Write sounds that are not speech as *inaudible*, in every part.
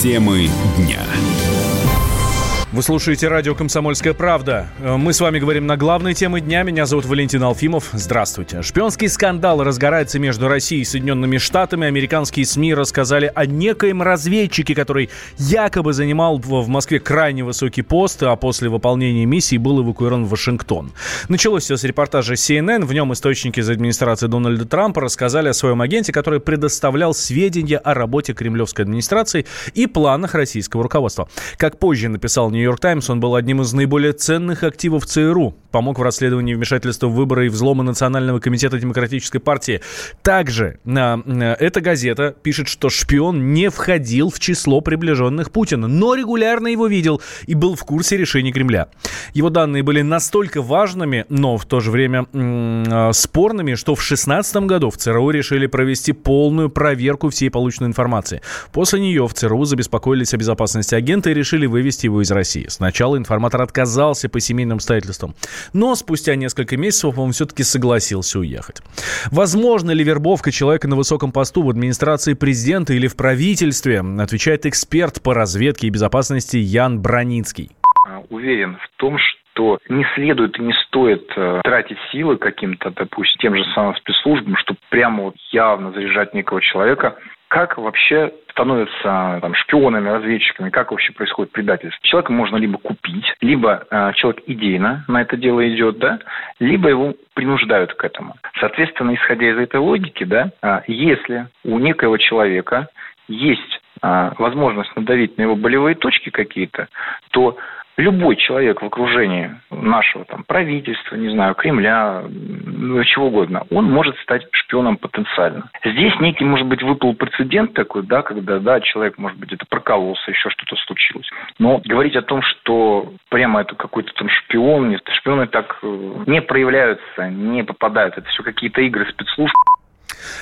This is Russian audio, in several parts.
Темы дня. Вы слушаете радио «Комсомольская правда». Э, мы с вами говорим на главные темы дня. Меня зовут Валентин Алфимов. Здравствуйте. Шпионский скандал разгорается между Россией и Соединенными Штатами. Американские СМИ рассказали о некоем разведчике, который якобы занимал в Москве крайне высокий пост, а после выполнения миссии был эвакуирован в Вашингтон. Началось все с репортажа CNN. В нем источники из администрации Дональда Трампа рассказали о своем агенте, который предоставлял сведения о работе кремлевской администрации и планах российского руководства. Как позже написал Нью-Йорк Таймс, он был одним из наиболее ценных активов ЦРУ. Помог в расследовании вмешательства в выборы и взлома Национального комитета Демократической партии. Также а, эта газета пишет, что шпион не входил в число приближенных Путина, но регулярно его видел и был в курсе решений Кремля. Его данные были настолько важными, но в то же время м- спорными, что в 2016 году в ЦРУ решили провести полную проверку всей полученной информации. После нее в ЦРУ забеспокоились о безопасности агента и решили вывести его из России. России. Сначала информатор отказался по семейным обстоятельствам, но спустя несколько месяцев он все-таки согласился уехать. Возможно ли вербовка человека на высоком посту в администрации президента или в правительстве, отвечает эксперт по разведке и безопасности Ян Броницкий. Уверен в том, что не следует и не стоит э, тратить силы каким-то, допустим, тем же самым спецслужбам, чтобы прямо вот явно заряжать некого человека как вообще становятся там, шпионами, разведчиками, как вообще происходит предательство. Человека можно либо купить, либо э, человек идейно на это дело идет, да, либо его принуждают к этому. Соответственно, исходя из этой логики, да, э, если у некоего человека есть э, возможность надавить на его болевые точки какие-то, то любой человек в окружении нашего там, правительства, не знаю, Кремля, ну, чего угодно, он может стать шпионом потенциально. Здесь некий, может быть, выпал прецедент такой, да, когда, да, человек, может быть, это прокололся, еще что-то случилось. Но говорить о том, что прямо это какой-то там шпион, шпионы так э, не проявляются, не попадают. Это все какие-то игры спецслужб.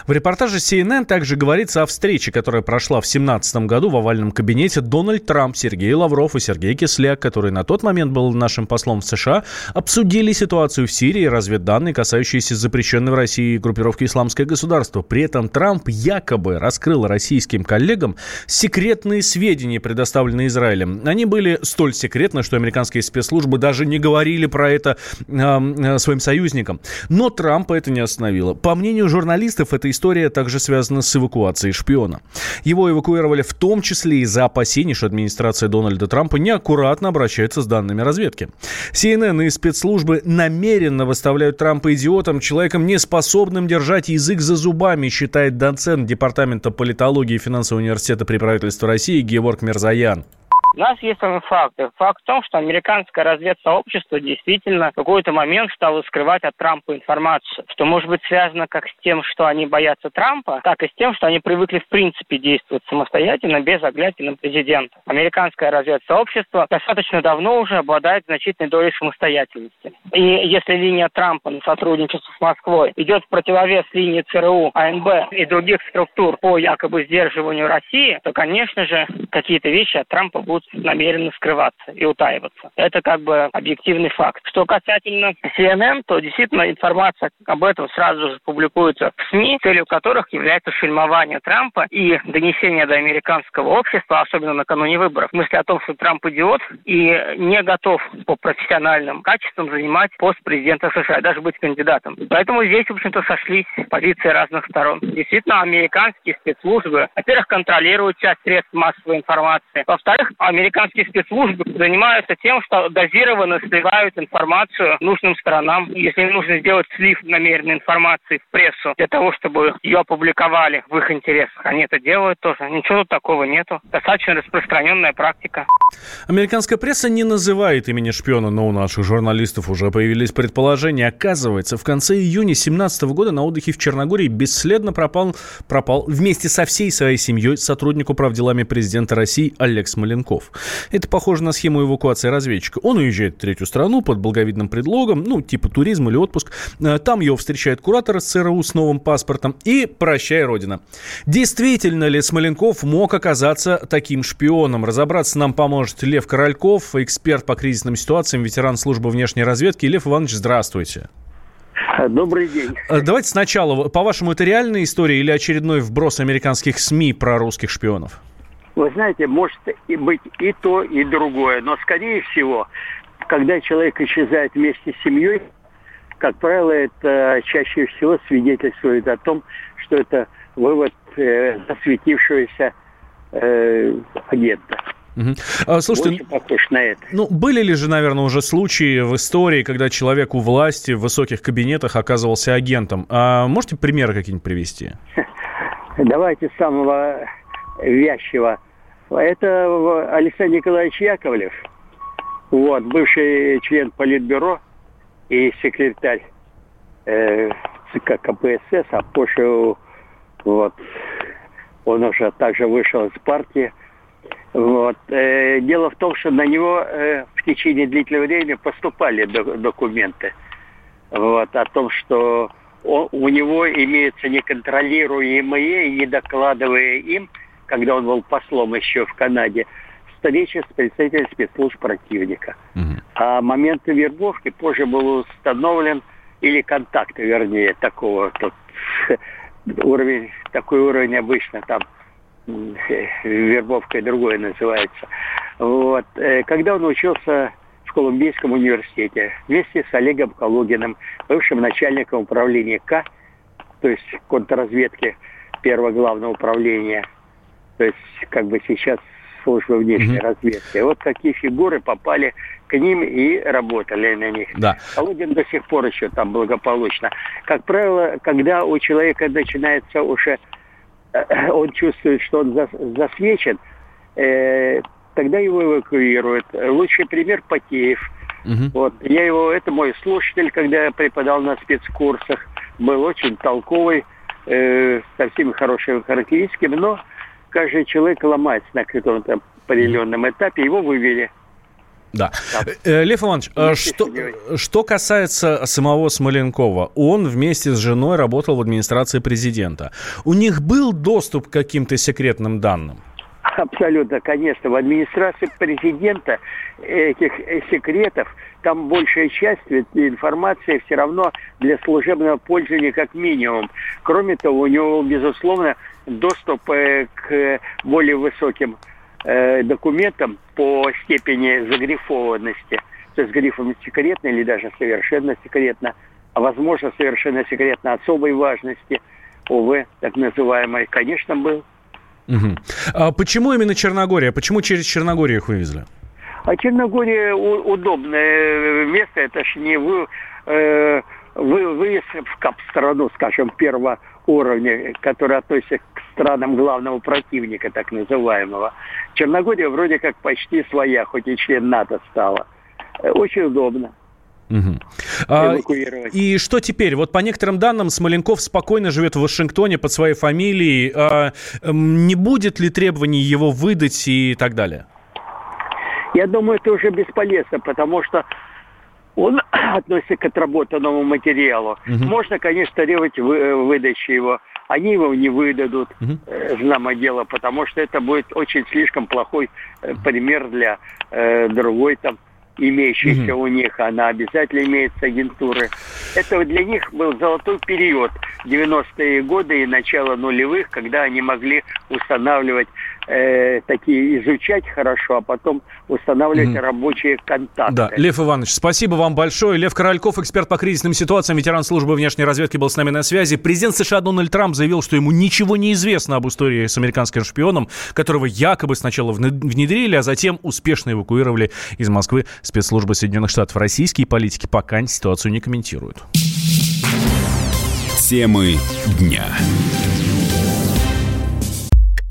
В репортаже CNN также говорится о встрече, которая прошла в 2017 году в овальном кабинете Дональд Трамп, Сергей Лавров и Сергей Кисляк, который на тот момент был нашим послом в США, обсудили ситуацию в Сирии и разведданные, касающиеся запрещенной в России группировки «Исламское государство». При этом Трамп якобы раскрыл российским коллегам секретные сведения, предоставленные Израилем. Они были столь секретны, что американские спецслужбы даже не говорили про это э, своим союзникам. Но Трампа это не остановило. По мнению журналистов, Шпионов эта история также связана с эвакуацией шпиона. Его эвакуировали в том числе из-за опасений, что администрация Дональда Трампа неаккуратно обращается с данными разведки. CNN и спецслужбы намеренно выставляют Трампа идиотом, человеком, неспособным держать язык за зубами, считает доцент Департамента политологии и финансового университета при правительстве России Георг Мерзаян. У нас есть один факт. Факт в том, что американское разведсообщество действительно в какой-то момент стало скрывать от Трампа информацию, что может быть связано как с тем, что они боятся Трампа, так и с тем, что они привыкли в принципе действовать самостоятельно, без оглядки на президента. Американское разведсообщество достаточно давно уже обладает значительной долей самостоятельности. И если линия Трампа на сотрудничество с Москвой идет в противовес линии ЦРУ, АНБ и других структур по якобы сдерживанию России, то, конечно же, какие-то вещи от Трампа будут намеренно скрываться и утаиваться. Это как бы объективный факт. Что касательно CNN, то действительно информация об этом сразу же публикуется в СМИ, целью которых является фильмование Трампа и донесение до американского общества, особенно накануне выборов, мысли о том, что Трамп идиот и не готов по профессиональным качествам занимать пост президента США, даже быть кандидатом. Поэтому здесь, в общем-то, сошлись позиции разных сторон. Действительно, американские спецслужбы, во-первых, контролируют часть средств массовой информации. Во-вторых, американские спецслужбы занимаются тем, что дозированно сливают информацию нужным сторонам. Если нужно сделать слив намеренной информации в прессу для того, чтобы ее опубликовали в их интересах, они это делают тоже. Ничего тут такого нету. Достаточно распространенная практика. Американская пресса не называет имени шпиона, но у наших журналистов уже появились предположения. Оказывается, в конце июня 2017 года на отдыхе в Черногории бесследно пропал, пропал вместе со всей своей семьей сотрудник управделами президента России Олег Смоленков. Это похоже на схему эвакуации разведчика. Он уезжает в третью страну под благовидным предлогом, ну, типа туризм или отпуск. Э, там его встречает куратор ЦРУ с новым паспортом и прощай, Родина. Действительно ли Смоленков мог оказаться таким шпионом? Разобраться нам поможет Лев Корольков, эксперт по кризисным ситуациям, ветеран службы внешней разведки. Лев Иванович, здравствуйте. Добрый день. Э, давайте сначала. По-вашему, это реальная история или очередной вброс американских СМИ про русских шпионов? Вы знаете, может и быть и то, и другое. Но, скорее всего, когда человек исчезает вместе с семьей, как правило, это чаще всего свидетельствует о том, что это вывод э, засветившегося э, агента. Угу. Слушайте, похож на это. Ну, были ли же, наверное, уже случаи в истории, когда человек у власти в высоких кабинетах оказывался агентом? А можете примеры какие-нибудь привести? *laughs* Давайте самого вязчего. Это Александр Николаевич Яковлев, вот, бывший член Политбюро и секретарь э, ЦК КПСС, а позже вот, он уже также вышел из партии. Вот. Э, дело в том, что на него э, в течение длительного времени поступали до, документы вот, о том, что он, у него имеются неконтролируемые, не докладывая им, когда он был послом еще в Канаде, встреча с представителем спецслужб противника. Угу. А момент вербовки позже был установлен, или контакты, вернее, такого, тут *laughs* уровень, такой уровень обычно там вербовкой другое называется. Вот. Э, когда он учился в Колумбийском университете вместе с Олегом Калугиным, бывшим начальником управления К, то есть контрразведки первого главного управления, то есть как бы сейчас службы внешней mm-hmm. разведки. Вот такие фигуры попали к ним и работали на них. Да. Калугин до сих пор еще там благополучно. Как правило, когда у человека начинается уже, э, он чувствует, что он засвечен, э, тогда его эвакуируют. Лучший пример Потеев. Угу. Вот. Я его, это мой слушатель, когда я преподал на спецкурсах, был очень толковый, э, со всеми хорошими характеристиками, но каждый человек ломается на каком-то определенном этапе, его вывели. Да. Э, Лев Иванович, э, что, что касается самого Смоленкова, он вместе с женой работал в администрации президента. У них был доступ к каким-то секретным данным? Абсолютно, конечно. В администрации президента этих секретов, там большая часть информации все равно для служебного пользования как минимум. Кроме того, у него, безусловно, доступ э, к более высоким э, документам по степени загрифованности. То есть грифом секретно или даже совершенно секретно, а возможно совершенно секретно особой важности, увы, так называемой, конечно, был. Угу. А почему именно Черногория? Почему через Черногорию их вывезли? А Черногория удобное место, это ж не вы, э, вы, выезд в кап-страну, скажем, первого уровня, который относится к странам главного противника, так называемого. Черногория вроде как почти своя, хоть и член НАТО стала. Э, очень удобно. Угу. А, и что теперь? Вот по некоторым данным, Смоленков спокойно живет в Вашингтоне под своей фамилией. А, не будет ли требований его выдать и так далее? Я думаю, это уже бесполезно, потому что он *clears throat* относится к отработанному материалу. Угу. Можно, конечно, требовать вы, э, выдачи его. Они его не выдадут, угу. э, знамо дело, потому что это будет очень слишком плохой э, пример для э, другой там имеющейся угу. у них, она обязательно имеется агентуры. Это для них был золотой период 90-е годы и начало нулевых, когда они могли устанавливать э, такие изучать хорошо, а потом устанавливать mm. рабочие контакты. Да, Лев Иванович, спасибо вам большое. Лев Корольков, эксперт по кризисным ситуациям, ветеран службы внешней разведки, был с нами на связи. Президент США Дональд Трамп заявил, что ему ничего не известно об истории с американским шпионом, которого якобы сначала внедрили, а затем успешно эвакуировали из Москвы спецслужбы Соединенных Штатов. Российские политики пока ситуацию не комментируют. Темы дня.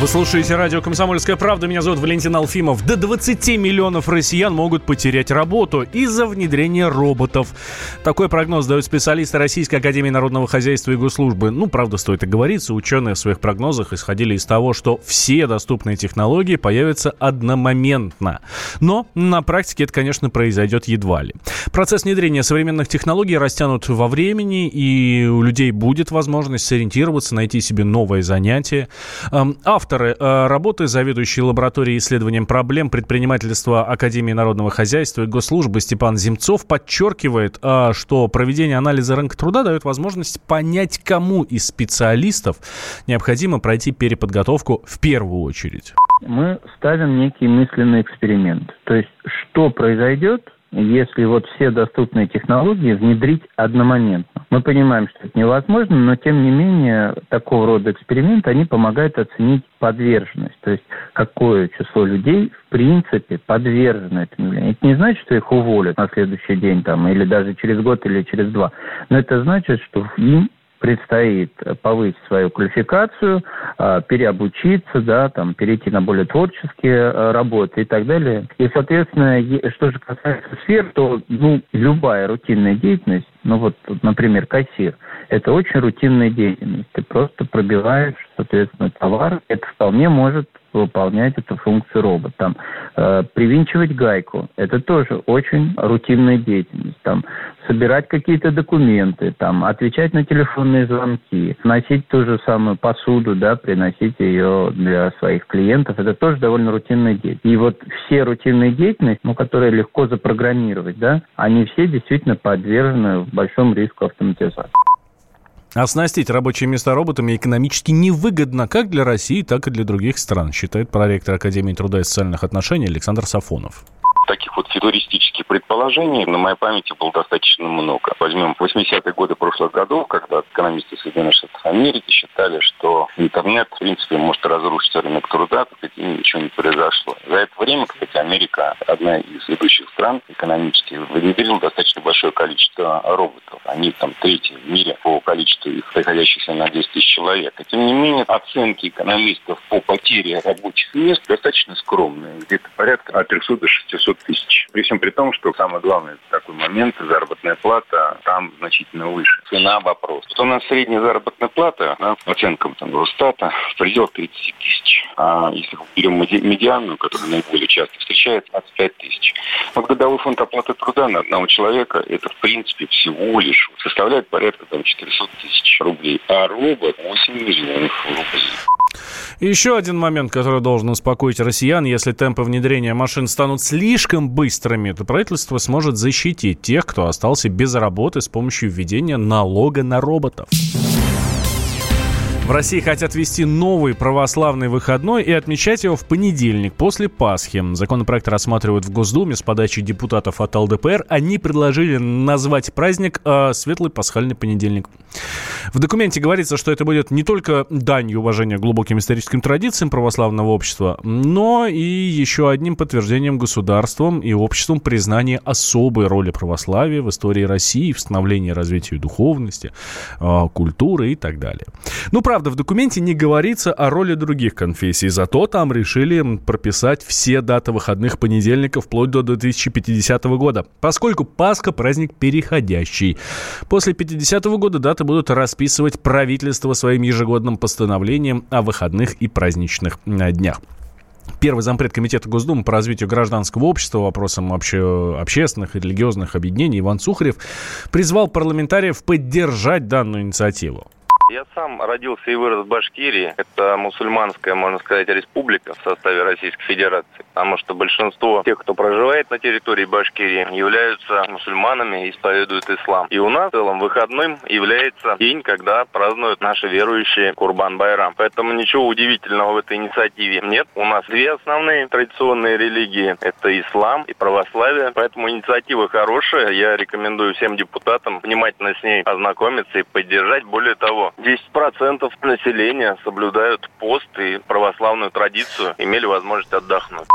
Вы слушаете радио «Комсомольская правда». Меня зовут Валентин Алфимов. До 20 миллионов россиян могут потерять работу из-за внедрения роботов. Такой прогноз дают специалисты Российской Академии Народного Хозяйства и Госслужбы. Ну, правда, стоит и говориться, ученые в своих прогнозах исходили из того, что все доступные технологии появятся одномоментно. Но на практике это, конечно, произойдет едва ли. Процесс внедрения современных технологий растянут во времени, и у людей будет возможность сориентироваться, найти себе новое занятие. Автор авторы э, работы, заведующий лабораторией исследованием проблем предпринимательства Академии народного хозяйства и госслужбы Степан Земцов подчеркивает, э, что проведение анализа рынка труда дает возможность понять, кому из специалистов необходимо пройти переподготовку в первую очередь. Мы ставим некий мысленный эксперимент. То есть, что произойдет, если вот все доступные технологии внедрить одномоментно. Мы понимаем, что это невозможно, но тем не менее такого рода эксперименты, они помогают оценить подверженность, то есть какое число людей в принципе подвержено этому явлению. Это не значит, что их уволят на следующий день там, или даже через год или через два, но это значит, что им предстоит повысить свою квалификацию, а, переобучиться, да, там, перейти на более творческие а, работы и так далее. И, соответственно, что же касается сфер, то ну, любая рутинная деятельность, ну вот, например, кассир, это очень рутинная деятельность. Ты просто пробиваешь, соответственно, товар. Это вполне может выполнять эту функцию робот. Там, э, привинчивать гайку – это тоже очень рутинная деятельность. Там, собирать какие-то документы, там, отвечать на телефонные звонки, носить ту же самую посуду, да, приносить ее для своих клиентов – это тоже довольно рутинная деятельность. И вот все рутинные деятельности, ну, которые легко запрограммировать, да, они все действительно подвержены большому риску автоматизации. Оснастить рабочие места роботами экономически невыгодно как для России, так и для других стран, считает проректор Академии труда и социальных отношений Александр Сафонов таких вот футуристических предположений на моей памяти было достаточно много. Возьмем 80-е годы прошлых годов, когда экономисты Соединенных Штатов Америки считали, что интернет, в принципе, может разрушить рынок труда, кстати, ничего не произошло. За это время, кстати, Америка, одна из ведущих стран экономически, внедрила достаточно большое количество роботов. Они там третьи в мире по количеству их, приходящихся на 10 тысяч человек. И, тем не менее, оценки экономистов по потере рабочих мест достаточно скромные. Где-то порядка от 300 до 600 тысяч. При всем при том, что самый главный такой момент, заработная плата там значительно выше. Цена вопрос. Вот у нас средняя заработная плата, да, по оценкам там, Росстата, в пределах 30 тысяч. А если берем медианную, которая наиболее часто встречается, 25 тысяч. Вот годовой фонд оплаты труда на одного человека, это в принципе всего лишь составляет порядка там, 400 тысяч рублей. А робот 8 миллионов рублей. Еще один момент, который должен успокоить россиян. Если темпы внедрения машин станут слишком быстрыми, то правительство сможет защитить тех, кто остался без работы с помощью введения налога на роботов. В России хотят ввести новый православный выходной и отмечать его в понедельник, после Пасхи. Законопроект рассматривают в Госдуме с подачи депутатов от ЛДПР. Они предложили назвать праздник э, «Светлый пасхальный понедельник». В документе говорится, что это будет не только данью уважения глубоким историческим традициям православного общества, но и еще одним подтверждением государством и обществом признания особой роли православия в истории России, в становлении и развитии духовности, э, культуры и так далее. Ну, правда, Правда, в документе не говорится о роли других конфессий, зато там решили прописать все даты выходных понедельников вплоть до 2050 года, поскольку Пасха – праздник переходящий. После 50 года даты будут расписывать правительство своим ежегодным постановлением о выходных и праздничных э, днях. Первый зампред Комитета Госдумы по развитию гражданского общества вопросам вообще общественных и религиозных объединений Иван Сухарев призвал парламентариев поддержать данную инициативу. Я сам родился и вырос в Башкирии. Это мусульманская, можно сказать, республика в составе Российской Федерации. Потому что большинство тех, кто проживает на территории Башкирии, являются мусульманами и исповедуют ислам. И у нас в целом выходным является день, когда празднуют наши верующие Курбан-Байрам. Поэтому ничего удивительного в этой инициативе нет. У нас две основные традиционные религии. Это ислам и православие. Поэтому инициатива хорошая. Я рекомендую всем депутатам внимательно с ней ознакомиться и поддержать. Более того, 10% населения соблюдают пост и православную традицию, имели возможность отдохнуть.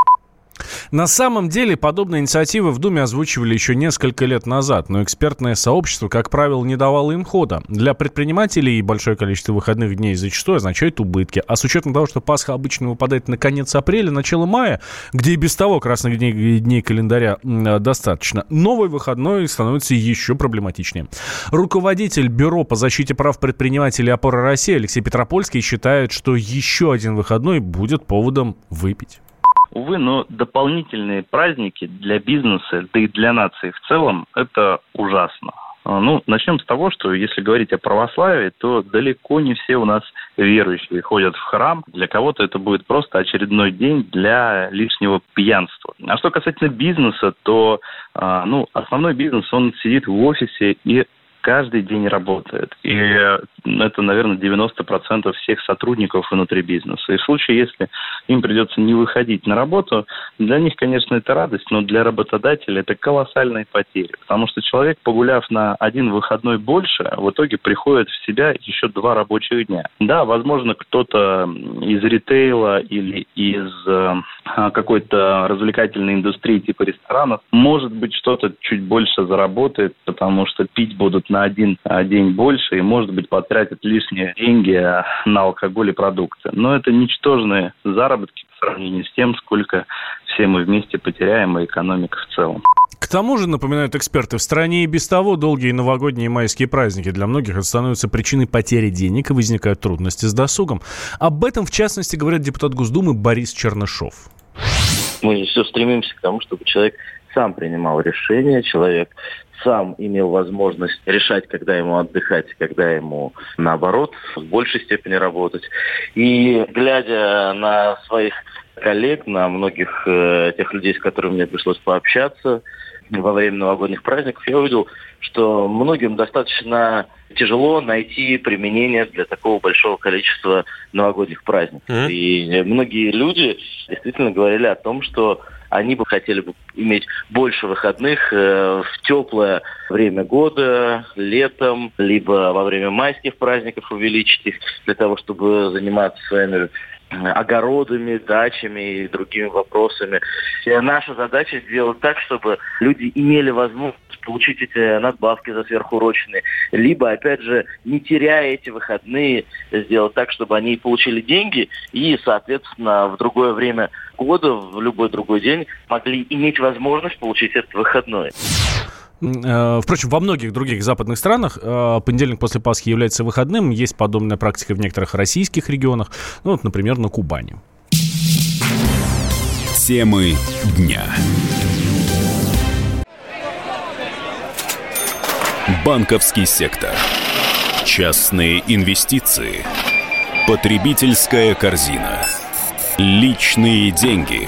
На самом деле, подобные инициативы в Думе озвучивали еще несколько лет назад, но экспертное сообщество, как правило, не давало им хода. Для предпринимателей большое количество выходных дней зачастую означает убытки. А с учетом того, что Пасха обычно выпадает на конец апреля, начало мая, где и без того красных дней, дней календаря достаточно, новый выходной становится еще проблематичнее. Руководитель Бюро по защите прав предпринимателей «Опора России» Алексей Петропольский считает, что еще один выходной будет поводом выпить. Увы, но дополнительные праздники для бизнеса, да и для нации в целом, это ужасно. А, ну, начнем с того, что если говорить о православии, то далеко не все у нас верующие ходят в храм. Для кого-то это будет просто очередной день для лишнего пьянства. А что касательно бизнеса, то а, ну, основной бизнес, он сидит в офисе и каждый день работает. И это, наверное, 90% всех сотрудников внутри бизнеса. И в случае, если им придется не выходить на работу, для них, конечно, это радость, но для работодателя это колоссальные потери. Потому что человек, погуляв на один выходной больше, в итоге приходит в себя еще два рабочих дня. Да, возможно, кто-то из ритейла или из э, какой-то развлекательной индустрии типа ресторанов, может быть, что-то чуть больше заработает, потому что пить будут на один день больше и, может быть, потратят лишние деньги на алкоголь и продукты. Но это ничтожные заработки по сравнению с тем, сколько все мы вместе потеряем, и экономика в целом. К тому же, напоминают эксперты, в стране и без того долгие новогодние и майские праздники. Для многих это становится причиной потери денег и возникают трудности с досугом. Об этом, в частности, говорит депутат Госдумы Борис Чернышов. Мы все стремимся к тому, чтобы человек сам принимал решения, человек сам имел возможность решать, когда ему отдыхать, когда ему, наоборот, в большей степени работать. И глядя на своих коллег, на многих э, тех людей, с которыми мне пришлось пообщаться во время новогодних праздников, я увидел, что многим достаточно тяжело найти применение для такого большого количества новогодних праздников. Mm-hmm. И многие люди действительно говорили о том, что они бы хотели бы иметь больше выходных э, в теплое время года, летом, либо во время майских праздников увеличить их для того, чтобы заниматься своими огородами, дачами и другими вопросами. И наша задача сделать так, чтобы люди имели возможность получить эти надбавки за сверхурочные, либо, опять же, не теряя эти выходные, сделать так, чтобы они получили деньги и, соответственно, в другое время года, в любой другой день могли иметь возможность получить этот выходной. Э, впрочем, во многих других западных странах э, понедельник после Пасхи является выходным. Есть подобная практика в некоторых российских регионах. Ну, вот, например, на Кубани. Темы дня. Банковский сектор. Частные инвестиции. Потребительская корзина. Личные деньги.